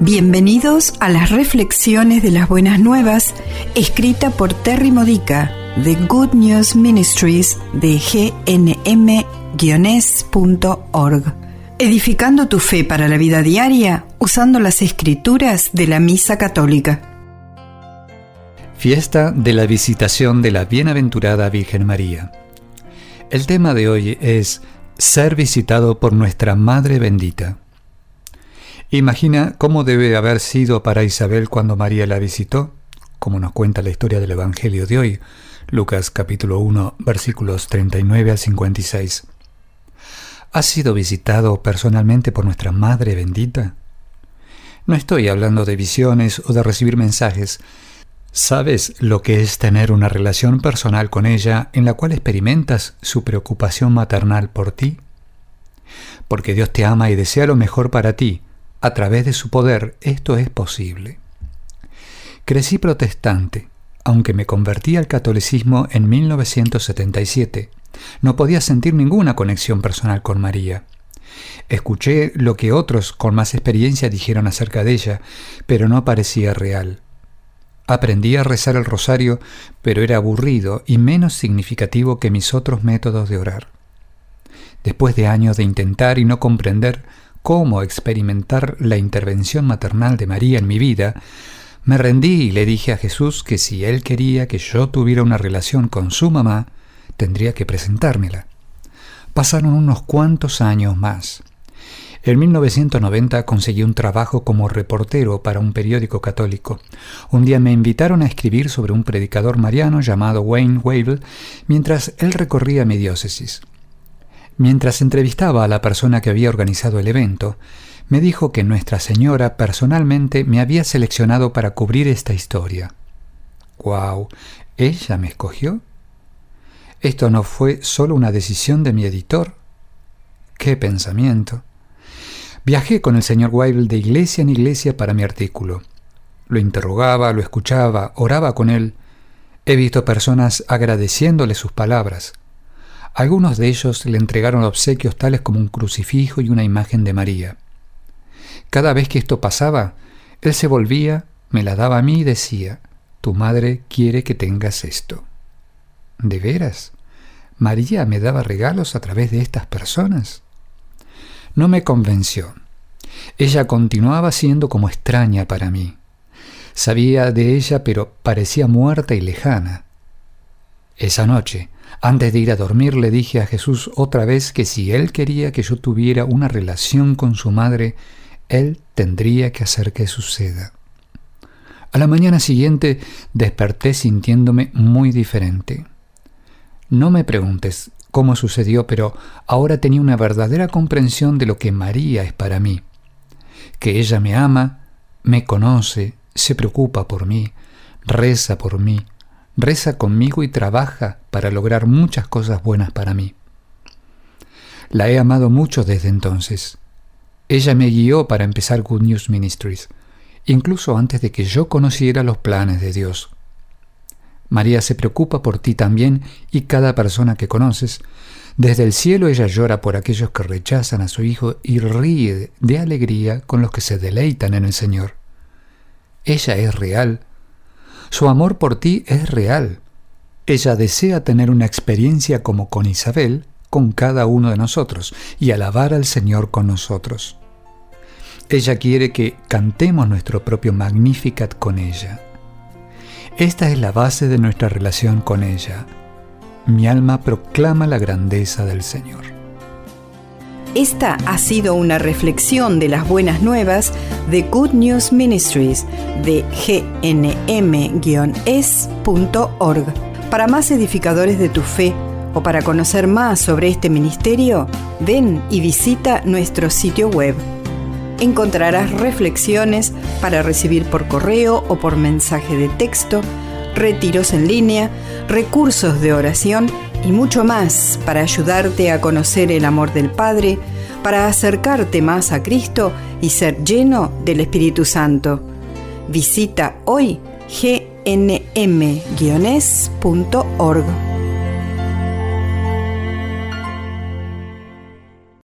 Bienvenidos a las reflexiones de las buenas nuevas, escrita por Terry Modica de Good News Ministries de gnm-org. Edificando tu fe para la vida diaria usando las escrituras de la Misa Católica. Fiesta de la visitación de la Bienaventurada Virgen María. El tema de hoy es Ser visitado por nuestra Madre Bendita. Imagina cómo debe haber sido para Isabel cuando María la visitó, como nos cuenta la historia del Evangelio de hoy, Lucas capítulo 1 versículos 39 al 56. ¿Has sido visitado personalmente por nuestra Madre bendita? No estoy hablando de visiones o de recibir mensajes. ¿Sabes lo que es tener una relación personal con ella en la cual experimentas su preocupación maternal por ti? Porque Dios te ama y desea lo mejor para ti, a través de su poder esto es posible. Crecí protestante, aunque me convertí al catolicismo en 1977. No podía sentir ninguna conexión personal con María. Escuché lo que otros con más experiencia dijeron acerca de ella, pero no parecía real. Aprendí a rezar el rosario, pero era aburrido y menos significativo que mis otros métodos de orar. Después de años de intentar y no comprender, cómo experimentar la intervención maternal de María en mi vida, me rendí y le dije a Jesús que si Él quería que yo tuviera una relación con su mamá, tendría que presentármela. Pasaron unos cuantos años más. En 1990 conseguí un trabajo como reportero para un periódico católico. Un día me invitaron a escribir sobre un predicador mariano llamado Wayne Wavell mientras él recorría mi diócesis. Mientras entrevistaba a la persona que había organizado el evento, me dijo que Nuestra Señora personalmente me había seleccionado para cubrir esta historia. ¡Wow! ¿Ella me escogió? ¿Esto no fue solo una decisión de mi editor? ¡Qué pensamiento! Viajé con el señor Weibel de iglesia en iglesia para mi artículo. Lo interrogaba, lo escuchaba, oraba con él. He visto personas agradeciéndole sus palabras. Algunos de ellos le entregaron obsequios tales como un crucifijo y una imagen de María. Cada vez que esto pasaba, él se volvía, me la daba a mí y decía, tu madre quiere que tengas esto. ¿De veras? ¿María me daba regalos a través de estas personas? No me convenció. Ella continuaba siendo como extraña para mí. Sabía de ella, pero parecía muerta y lejana. Esa noche, antes de ir a dormir le dije a Jesús otra vez que si Él quería que yo tuviera una relación con su madre, Él tendría que hacer que suceda. A la mañana siguiente desperté sintiéndome muy diferente. No me preguntes cómo sucedió, pero ahora tenía una verdadera comprensión de lo que María es para mí, que ella me ama, me conoce, se preocupa por mí, reza por mí, reza conmigo y trabaja para lograr muchas cosas buenas para mí. La he amado mucho desde entonces. Ella me guió para empezar Good News Ministries, incluso antes de que yo conociera los planes de Dios. María se preocupa por ti también y cada persona que conoces. Desde el cielo ella llora por aquellos que rechazan a su Hijo y ríe de alegría con los que se deleitan en el Señor. Ella es real su amor por ti es real. Ella desea tener una experiencia como con Isabel, con cada uno de nosotros, y alabar al Señor con nosotros. Ella quiere que cantemos nuestro propio Magnificat con ella. Esta es la base de nuestra relación con ella. Mi alma proclama la grandeza del Señor. Esta ha sido una reflexión de las buenas nuevas de Good News Ministries de gnm-es.org. Para más edificadores de tu fe o para conocer más sobre este ministerio, ven y visita nuestro sitio web. Encontrarás reflexiones para recibir por correo o por mensaje de texto, retiros en línea, recursos de oración y mucho más para ayudarte a conocer el amor del Padre, para acercarte más a Cristo y ser lleno del Espíritu Santo. Visita hoy gnm-org.